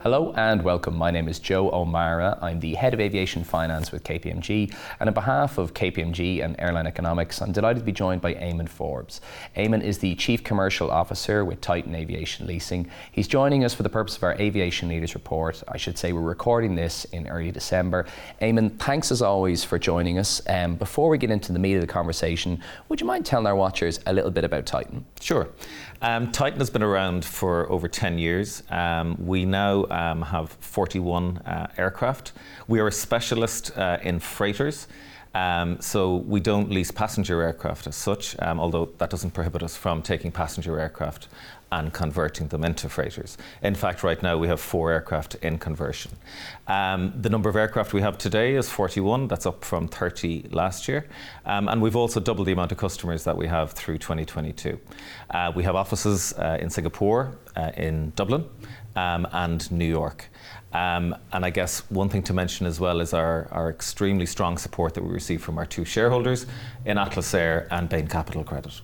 Hello and welcome. My name is Joe O'Mara. I'm the head of aviation finance with KPMG, and on behalf of KPMG and Airline Economics, I'm delighted to be joined by Eamon Forbes. Eamon is the chief commercial officer with Titan Aviation Leasing. He's joining us for the purpose of our aviation leaders report. I should say we're recording this in early December. Eamon, thanks as always for joining us. Um, before we get into the meat of the conversation, would you mind telling our watchers a little bit about Titan? Sure. Um, Titan has been around for over 10 years. Um, we now um, have 41 uh, aircraft. We are a specialist uh, in freighters. Um, so we don't lease passenger aircraft as such, um, although that doesn't prohibit us from taking passenger aircraft and converting them into freighters. In fact, right now we have four aircraft in conversion. Um, the number of aircraft we have today is 41, that's up from 30 last year. Um, and we've also doubled the amount of customers that we have through 2022. Uh, we have offices uh, in Singapore, uh, in Dublin, um, and New York. Um, and I guess one thing to mention as well is our, our extremely strong support that we receive from our two shareholders in Atlas Air and Bain Capital Credit.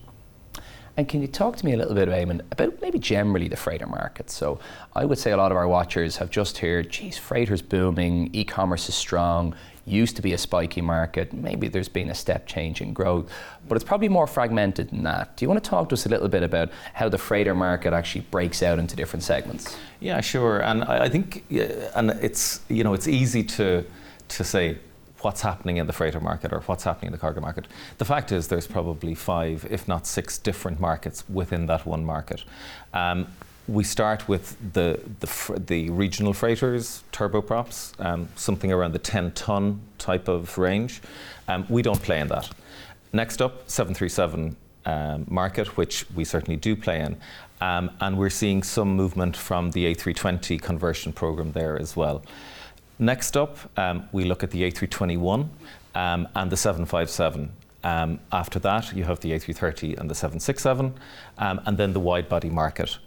And can you talk to me a little bit, Eamon, about maybe generally the freighter market? So I would say a lot of our watchers have just heard, geez, freighter's booming, e-commerce is strong, used to be a spiky market. Maybe there's been a step change in growth, but it's probably more fragmented than that. Do you want to talk to us a little bit about how the freighter market actually breaks out into different segments? Yeah, sure. And I, I think, and it's you know, it's easy to to say what's happening in the freighter market or what's happening in the cargo market. The fact is, there's probably five, if not six, different markets within that one market. Um, we start with the, the, the, regional freighters, turboprops, um, something around the 10 ton type of range. Um, we don't play in that. Next up, 737 um, market, which we certainly do play in. Um, and we're seeing some movement from the A320 conversion program there as well. Next up, um, we look at the A321 um, and the 757. Um, after that, you have the A330 and the 767, um, and then the wide body market,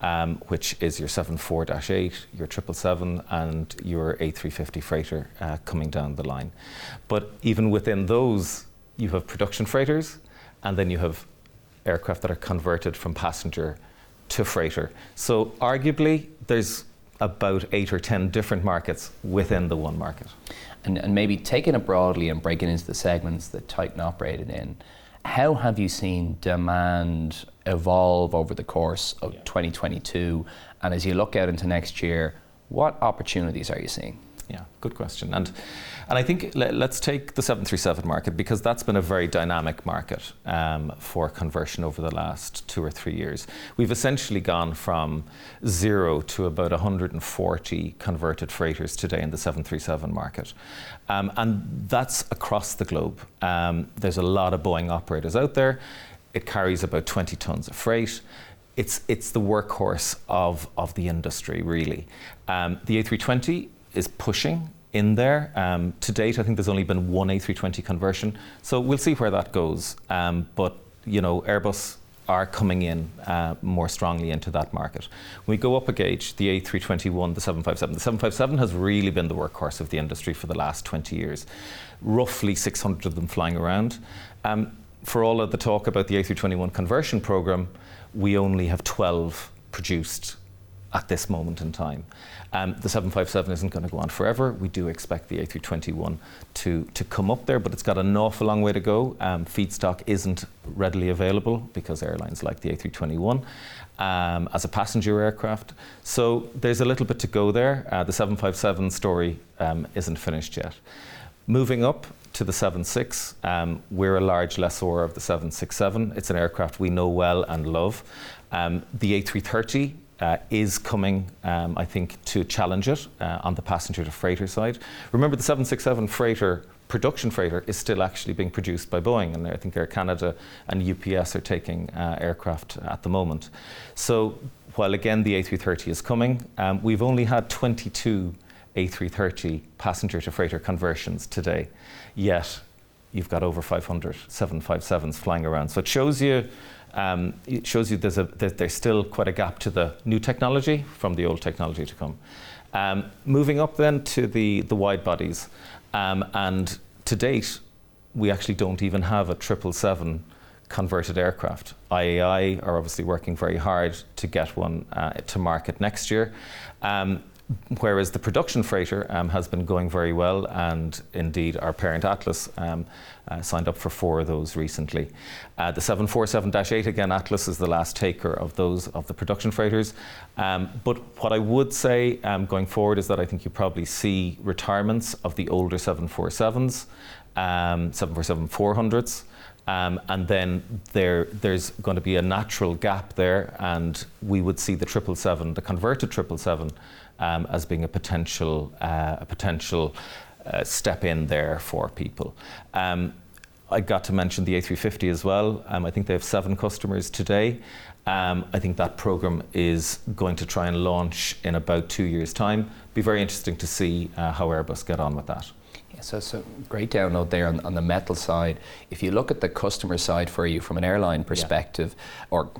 um, which is your 74 8, your 777, and your A350 freighter uh, coming down the line. But even within those, you have production freighters, and then you have aircraft that are converted from passenger to freighter. So, arguably, there's about eight or ten different markets within the one market. And, and maybe taking it broadly and breaking into the segments that Titan operated in, how have you seen demand evolve over the course of yeah. 2022? And as you look out into next year, what opportunities are you seeing? Yeah, good question. And and I think let, us take the 737 market because that's been a very dynamic market um, for conversion over the last two or three years. We've essentially gone from zero to about 140 converted freighters today in the 737 market. Um, and that's across the globe. Um, there's a lot of Boeing operators out there. It carries about 20 tons of freight it's it's the workhorse of of the industry really. Um, the A320 is pushing in there. Um, to date, I think there's only been one A320 conversion, so we'll see where that goes. Um, but you know, Airbus are coming in uh, more strongly into that market. When we go up a gauge, the A321, the 757. The 757 has really been the workhorse of the industry for the last 20 years. Roughly 600 of them flying around. Um, for all of the talk about the A321 conversion program, we only have 12 produced at this moment in time. Um, the 757 isn't going to go on forever. We do expect the A321 to, to come up there, but it's got an awful long way to go. Um, feedstock isn't readily available because airlines like the A321 um, as a passenger aircraft. So there's a little bit to go there. Uh, the 757 story um, isn't finished yet. Moving up to the 76, um, we're a large lessor of the 767. It's an aircraft we know well and love. Um, the A330 uh, is coming, um, I think, to challenge it uh, on the passenger to freighter side. Remember, the 767 freighter production freighter is still actually being produced by Boeing, and I think Air Canada and UPS are taking uh, aircraft at the moment. So, while again the A330 is coming, um, we've only had 22 A330 passenger to freighter conversions today, yet you've got over 500 757s flying around. So it shows you um, it shows you there's, a, there's still quite a gap to the new technology from the old technology to come. Um, moving up then to the, the wide bodies, um, and to date, we actually don't even have a 777 converted aircraft. IAI are obviously working very hard to get one uh, to market next year. Um, whereas the production freighter um, has been going very well, and indeed our parent Atlas um, uh, signed up for four of those recently. Uh, the 747-8 again, Atlas is the last taker of those of the production freighters. Um, but what I would say um, going forward is that I think you probably see retirements of the older 747s, 747-400s. Um, um, and then there, there's going to be a natural gap there, and we would see the 777, the converted 777, um, as being a potential, uh, a potential uh, step in there for people. Um, I got to mention the A350 as well. Um, I think they have seven customers today. Um, I think that program is going to try and launch in about two years' time. Be very interesting to see uh, how Airbus get on with that. Yeah, so, so great download there on, on the metal side. If you look at the customer side for you from an airline perspective, yeah. or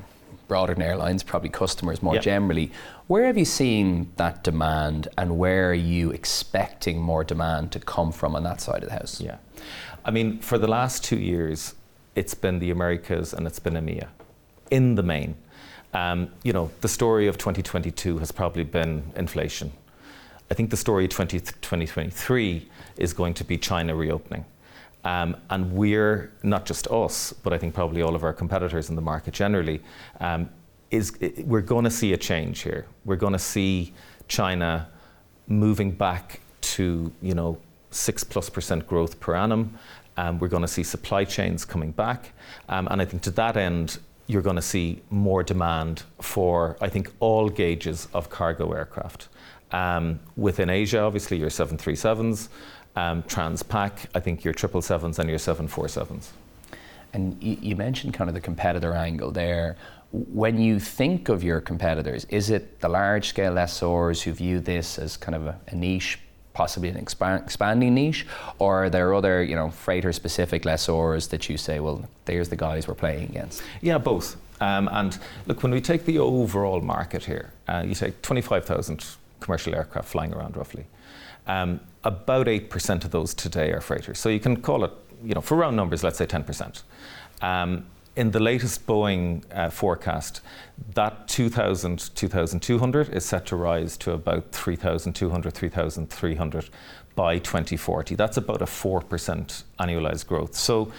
broader than airlines, probably customers more generally. Where have you seen that demand and where are you expecting more demand to come from on that side of the house? Yeah. I mean, for the last two years, it's been the Americas and it's been EMEA in the main. Um, you know, the story of 2022 has probably been inflation. I think the story of 20, 2023 is going to be China reopening. Um, and we're not just us, but I think probably all of our competitors in the market generally, um, is we're going to see a change here. We're going to see China moving back to you know six plus percent growth per annum. Um, we're going to see supply chains coming back, um, and I think to that end, you're going to see more demand for I think all gauges of cargo aircraft. Um, within Asia, obviously, your 737s um, Transpac, I think your 777s and your 747s. And you, you mentioned kind of the competitor angle there. When you think of your competitors, is it the large scale lessors who view this as kind of a, a niche possibly an expand, expanding niche, or are there other, you know, freighter specific lessors that you say, well, there's the guys we're playing against? Yeah, both. Um, and look, when we take the overall market here, uh, you take 25,000 commercial aircraft flying around roughly. Um, about 8% of those today are freighters. So you can call it, you know, for round numbers, let's say 10%. Um, in the latest Boeing uh, forecast, that 2,000, 2,200 is set to rise to about 3,200, 3,300 by 2040. That's about a 4% annualized growth. So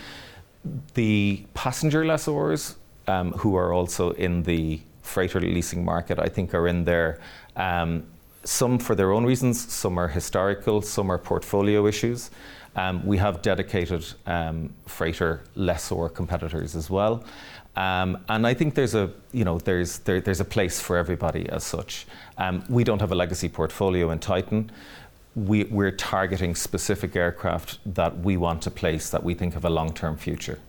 the passenger lessors, um, who are also in the freighter leasing market, I think are in there um, some for their own reasons, some are historical, some are portfolio issues. Um, we have dedicated um, freighter lessor competitors as well. Um, and I think there's a, you know, there's, there, there's a place for everybody as such. Um, we don't have a legacy portfolio in Titan. We, we're targeting specific aircraft that we want to place that we think have a long-term future.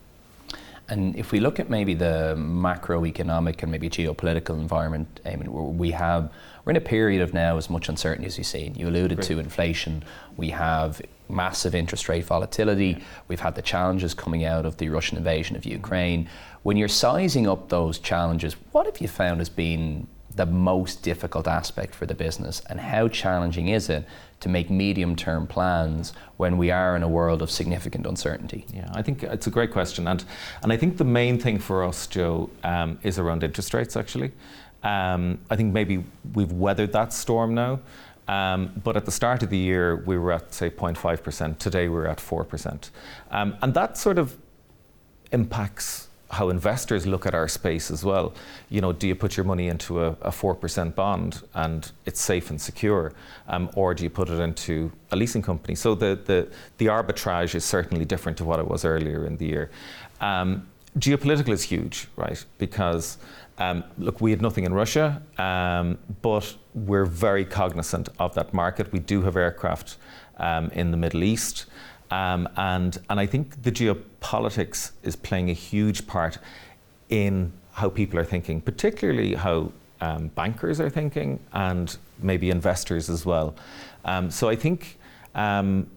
And if we look at maybe the macroeconomic and maybe geopolitical environment, I mean, we have we're in a period of now as much uncertainty as you've seen. You alluded Great. to inflation. We have massive interest rate volatility. Yeah. We've had the challenges coming out of the Russian invasion of Ukraine. When you're sizing up those challenges, what have you found has been the most difficult aspect for the business, and how challenging is it to make medium term plans when we are in a world of significant uncertainty? Yeah, I think it's a great question. And, and I think the main thing for us, Joe, um, is around interest rates actually. Um, I think maybe we've weathered that storm now. Um, but at the start of the year, we were at, say, 0.5%. Today, we're at 4%. Um, and that sort of impacts how investors look at our space as well. You know, do you put your money into a, a 4% bond and it's safe and secure, um, or do you put it into a leasing company? So the, the, the arbitrage is certainly different to what it was earlier in the year. Um, geopolitical is huge, right? Because um, look, we had nothing in Russia, um, but we're very cognizant of that market. We do have aircraft um, in the Middle East. Um, and, and I think the geopolitics is playing a huge part in how people are thinking, particularly how um, bankers are thinking and maybe investors as well. Um, so I think um,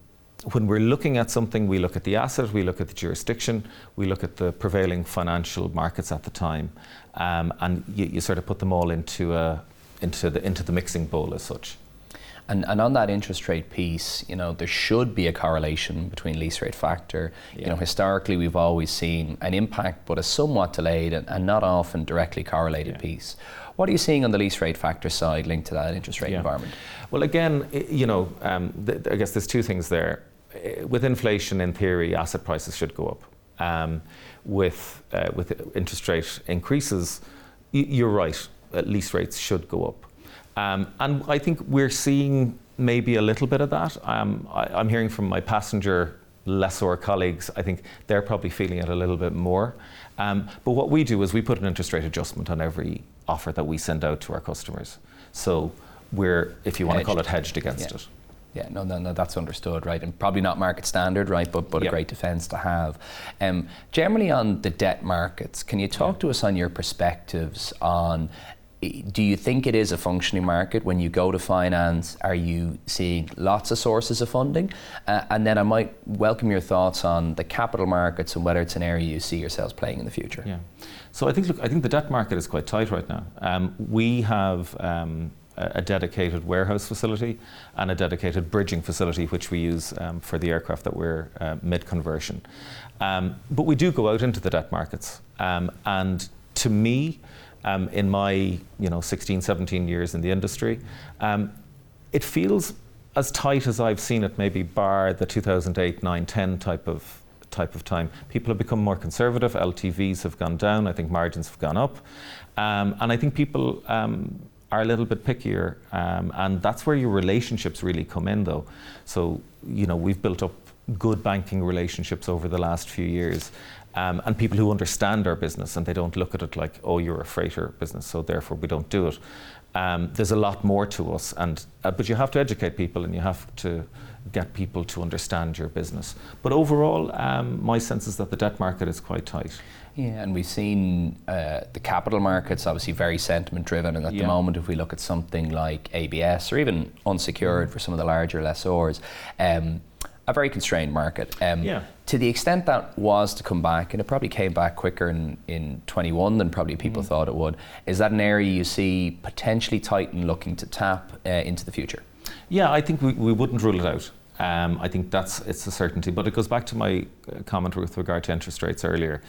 when we're looking at something, we look at the asset, we look at the jurisdiction, we look at the prevailing financial markets at the time, um, and you, you, sort of put them all into, a, into, the, into the mixing bowl as such. And, and on that interest rate piece, you know, there should be a correlation between lease rate factor. Yeah. You know, historically we've always seen an impact, but a somewhat delayed and, and not often directly correlated yeah. piece. What are you seeing on the lease rate factor side linked to that interest rate Yeah. environment? Well, again, i- you know, um, th- I guess there's two things there. With inflation, in theory, asset prices should go up. Um, with uh, with interest rate increases, y- you're right. Uh, lease rates should go up, um, and I think we're seeing maybe a little bit of that. Um, I, I'm hearing from my passenger lessor colleagues. I think they're probably feeling it a little bit more. Um, but what we do is we put an interest rate adjustment on every offer that we send out to our customers. So we're, if you want to call it, hedged against Yeah. it. Yeah, no, no, no, that's understood, right? And probably not market standard, right? But but Yeah. a great defence to have. Um, generally, on the debt markets, can you talk to us on your perspectives on? Do you think it is a functioning market when you go to finance? Are you seeing lots of sources of funding? Uh, and then I might welcome your thoughts on the capital markets and whether it's an area you see yourselves playing in the future. Yeah. So I think, look, I think the debt market is quite tight right now. Um, we have um, a a dedicated warehouse facility and a dedicated bridging facility, which we use um, for the aircraft that we're uh, mid conversion. Um, but we do go out into the debt markets. Um, and to me, um, in my you know 16, 17 years in the industry, um, it feels as tight as I've seen it, maybe bar the 2008, 9, 10 type of type of time. People have become more conservative. LTVs have gone down. I think margins have gone up, um, and I think people um, are a little bit pickier. Um, and that's where your relationships really come in, though. So you know we've built up good banking relationships over the last few years. Um, and people who understand our business and they don't look at it like, oh, you're a freighter business, so therefore we don't do it. Um, there's a lot more to us, and uh, but you have to educate people and you have to get people to understand your business. But overall, um, my sense is that the debt market is quite tight. Yeah, and we've seen uh, the capital markets obviously very sentiment driven, and at the moment, if we look at something like ABS or even unsecured for some of the larger lessors, um, a very constrained market. Um, Yeah. To the extent that was to come back, and it probably came back quicker in, in 21 than probably people thought it would, is that an area you see potentially Titan looking to tap uh, into the future? Yeah, I think we, we wouldn't rule it out. Um, I think that's it's a certainty. But it goes back to my uh, comment with regard to interest rates earlier.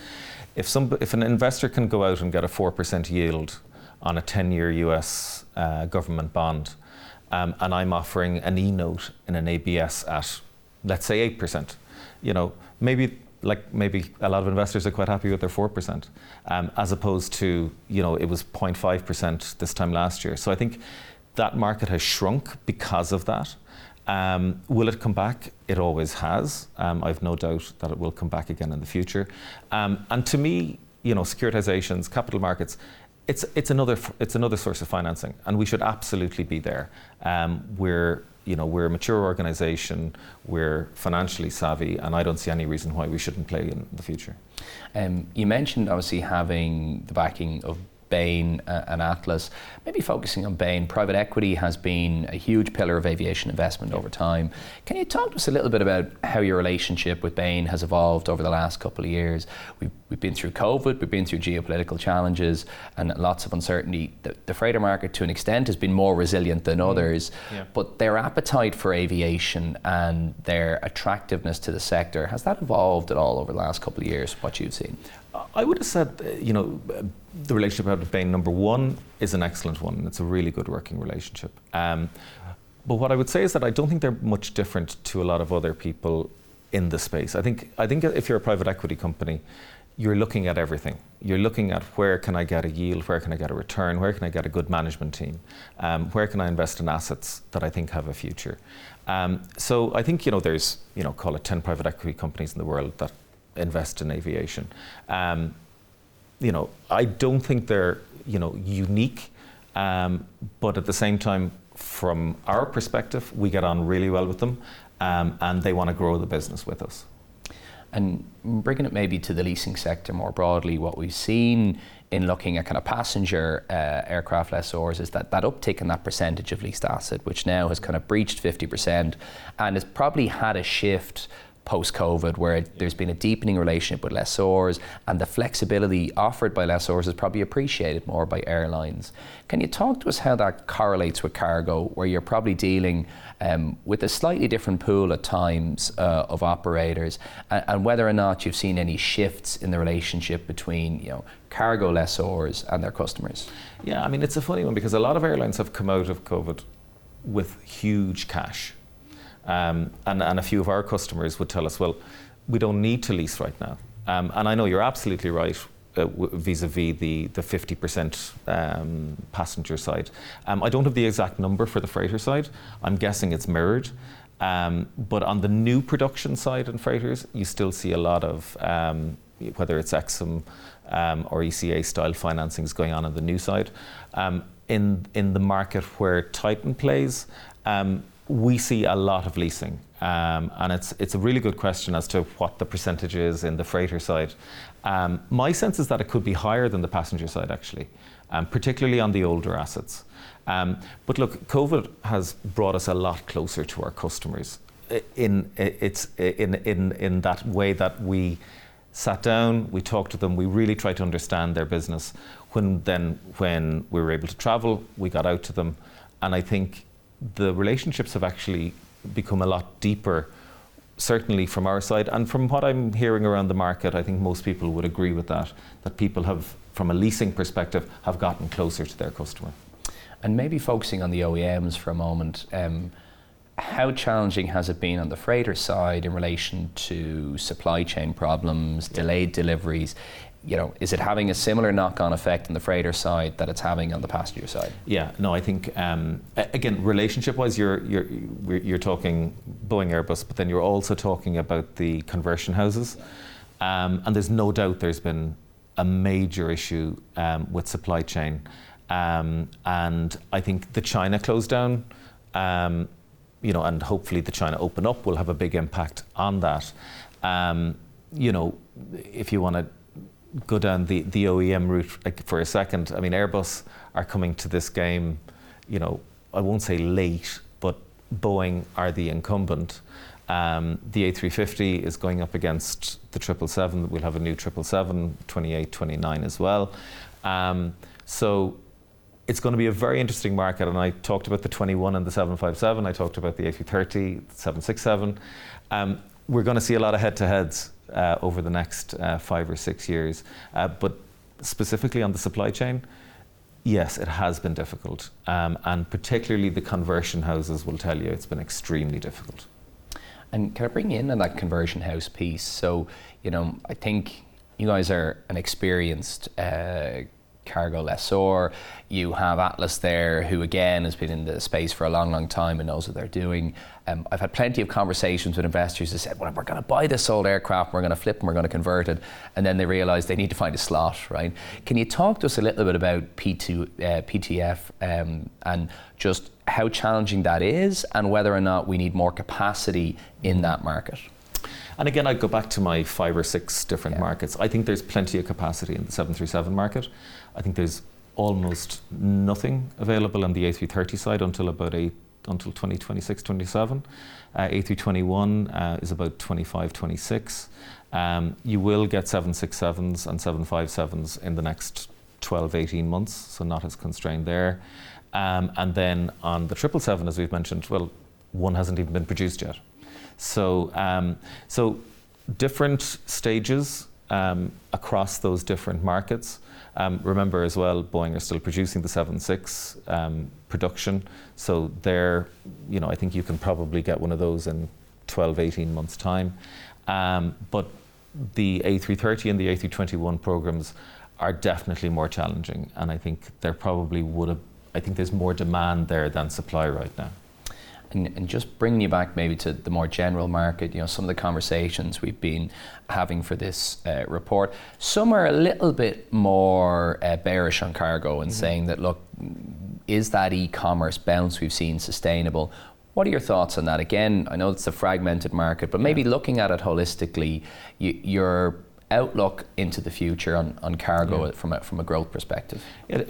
If some if an investor can go out and get a four percent yield on a ten-year U.S. Uh, government bond, um, and I'm offering an e-note in an ABS at let's say eight percent, you know maybe like maybe a lot of investors are quite happy with their four percent, um, as opposed to you know it was 0.5 percent this time last year. So I think that market has shrunk because of that. Um, will it come back? It always has. Um, I've no doubt that it will come back again in the future. Um, and to me, you know, securitizations, capital markets, it's it's another it's another source of financing, and we should absolutely be there. Um, we're you know we're a mature organisation, we're financially savvy, and I don't see any reason why we shouldn't play in the future. Um, you mentioned obviously having the backing of Bain uh, and Atlas. Maybe focusing on Bain, private equity has been a huge pillar of aviation investment over time. Can you talk to us a little bit about how your relationship with Bain has evolved over the last couple of years? We've, we've been through COVID, we've been through geopolitical challenges and lots of uncertainty. The, the freighter market, to an extent, has been more resilient than others, Yeah. but their appetite for aviation and their attractiveness to the sector has that evolved at all over the last couple of years? What you've seen? I would have said, uh, you know, uh, the relationship have with Bain, number one, is an excellent one. and It's a really good working relationship. Um, but what I would say is that I don't think they're much different to a lot of other people in the space. I think, I think if you're a private equity company, you're looking at everything. You're looking at where can I get a yield, where can I get a return, where can I get a good management team, um, where can I invest in assets that I think have a future. Um, so I think you know there's you know call it ten private equity companies in the world that invest in aviation. Um, you know, I don't think they're you know unique, um, but at the same time, from our perspective, we get on really well with them, um, and they want to grow the business with us. And bringing it maybe to the leasing sector more broadly, what we've seen in looking at kind of passenger uh, aircraft lessors is that that uptick in that percentage of leased asset, which now has kind of breached 50% and has probably had a shift post COVID, where there's been a deepening relationship with lessors, and the flexibility offered by lessors is probably appreciated more by airlines. Can you talk to us how that correlates with cargo, where you're probably dealing um, with a slightly different pool at times uh, of operators, and, and, whether or not you've seen any shifts in the relationship between you know cargo lessors and their customers? Yeah, I mean it's a funny one because a lot of airlines have come out of COVID with huge cash um, and, and a few of our customers would tell us, well, we don't need to lease right now. Um, and I know you're absolutely right uh, vis-a-vis the, the 50% um, passenger side. Um, I don't have the exact number for the freighter side. I'm guessing it's mirrored. Um, but on the new production side and freighters, you still see a lot of, um, whether it's Exim um, or ECA style financings going on on the new side. In, in the market where Titan plays, we see a lot of leasing. Um, and it's, it's a really good question as to what the percentage is in the freighter side. Um, my sense is that it could be higher than the passenger side, actually, um, particularly on the older assets. Um, but look, COVID has brought us a lot closer to our customers in, it's, in, in, in that way that we sat down, we talked to them, we really tried to understand their business. When then, when we were able to travel, we got out to them. And I think the relationships have actually become a lot deeper, certainly from our side. And from what I'm hearing around the market, I think most people would agree with that, that people have, from a leasing perspective, have gotten closer to their customer. And maybe focusing on the OEMs for a moment, um, how challenging has it been on the freighter side in relation to supply chain problems, delayed deliveries? You know, is it having a similar knock-on effect on the freighter side that it's having on the passenger side? Yeah, no, I think um, again, relationship-wise, you're you're you're talking Boeing, Airbus, but then you're also talking about the conversion houses, um, and there's no doubt there's been a major issue um, with supply chain, um, and I think the China closed down. Um, you know, and hopefully the China open up will have a big impact on that. Um, you know, if you want to go down the, the OEM route for a second, I mean, Airbus are coming to this game, you know, I won't say late, but Boeing are the incumbent. Um, the A350 is going up against the 777. We'll have a new 777, 28, 29 as well. Um, so it's going to be a very interesting market. And I talked about the 21 and the 757. I talked about the A330, the 767. Um, we're going to see a lot of head to heads uh, over the next uh, five or six years. Uh, but specifically on the supply chain, yes, it has been difficult. Um, and particularly the conversion houses will tell you it's been extremely difficult. And can I bring in on that conversion house piece? So, you know, I think you guys are an experienced uh, cargo lessor. You have Atlas there, who again has been in the space for a long, long time and knows what they're doing. Um, I've had plenty of conversations with investors who said, well, we're going to buy this old aircraft, we're going to flip and we're going to convert it. And then they realize they need to find a slot, right? Can you talk to us a little bit about P2, uh, PTF um, and just how challenging that is and whether or not we need more capacity in that market? And again, I'd go back to my five or six different yeah. markets. I think there's plenty of capacity in the 737 market. I think there's almost nothing available on the A330 side until about eight, until 2026, 27. Uh, A321 uh, is about 25, 26. Um, you will get 767s and 757s in the next 12, 18 months, so not as constrained there. Um, and then on the 777, as we've mentioned, well, one hasn't even been produced yet. So, um, so different stages um, across those different markets. Um, remember as well, Boeing are still producing the 76 um, production, so there, you know, I think you can probably get one of those in 12, 18 months' time. Um, but the A330 and the A321 programs are definitely more challenging, and I think there probably would have. I think there's more demand there than supply right now. And, and, just bringing you back maybe to the more general market, you know, some of the conversations we've been having for this uh, report, some are a little bit more uh, bearish on cargo and mm-hmm. saying that, look, is that e-commerce bounce we've seen sustainable? What are your thoughts on that? Again, I know it's a fragmented market, but maybe yeah. looking at it holistically, you, you're outlook into the future on, on cargo yeah. from, a, from a growth perspective? Yeah,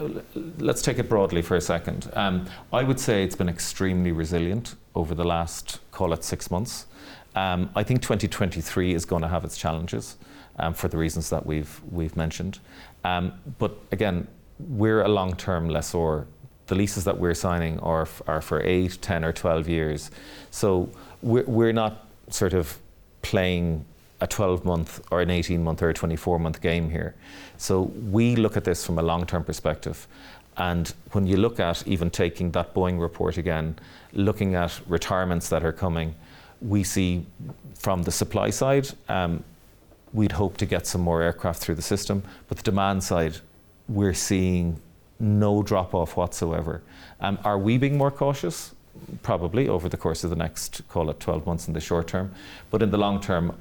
let's take it broadly for a second. Um, I would say it's been extremely resilient over the last, call it six months. Um, I think 2023 is going to have its challenges um, for the reasons that we've we've mentioned. Um, but again, we're a long-term lessor. The leases that we're signing are, are for 8, 10 or 12 years. So we're, we're not sort of playing a 12 month or an 18 month or a 24 month game here. So we look at this from a long term perspective. And when you look at even taking that Boeing report again, looking at retirements that are coming, we see from the supply side, um, we'd hope to get some more aircraft through the system. But the demand side, we're seeing no drop off whatsoever. Um, are we being more cautious? Probably over the course of the next, call it 12 months in the short term. But in the long term,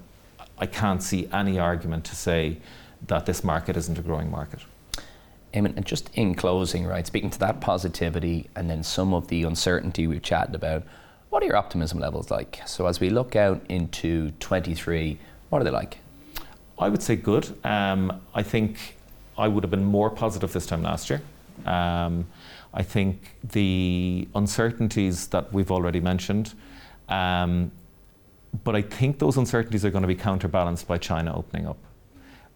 I can't see any argument to say that this market isn't a growing market. Eamon, and just in closing, right, speaking to that positivity and then some of the uncertainty we've chatted about, what are your optimism levels like? So as we look out into 23, what are they like? I would say good. Um, I think I would have been more positive this time last year. Um, I think the uncertainties that we've already mentioned, um, but I think those uncertainties are going to be counterbalanced by China opening up.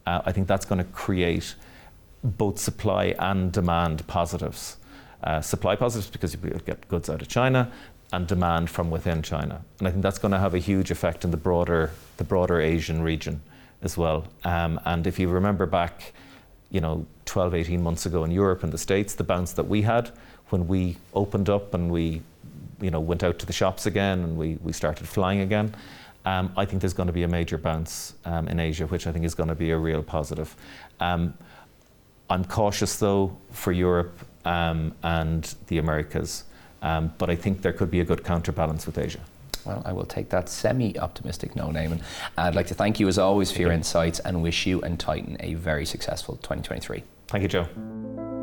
Uh, I think that's going to create both supply and demand positives. Uh, supply positives because you get goods out of China, and demand from within China. And I think that's going to have a huge effect in the broader the broader Asian region as well. Um, and if you remember back, you know, 12, 18 months ago in Europe and the States, the bounce that we had when we opened up and we you know, went out to the shops again and we, we started flying again. Um, I think there's going to be a major bounce um, in Asia, which I think is going to be a real positive. Um, I'm cautious though for Europe um, and the Americas, um, but I think there could be a good counterbalance with Asia. Well, I will take that semi optimistic no name. And I'd like to thank you as always for your insights and wish you and Titan a very successful 2023. Thank you, Joe.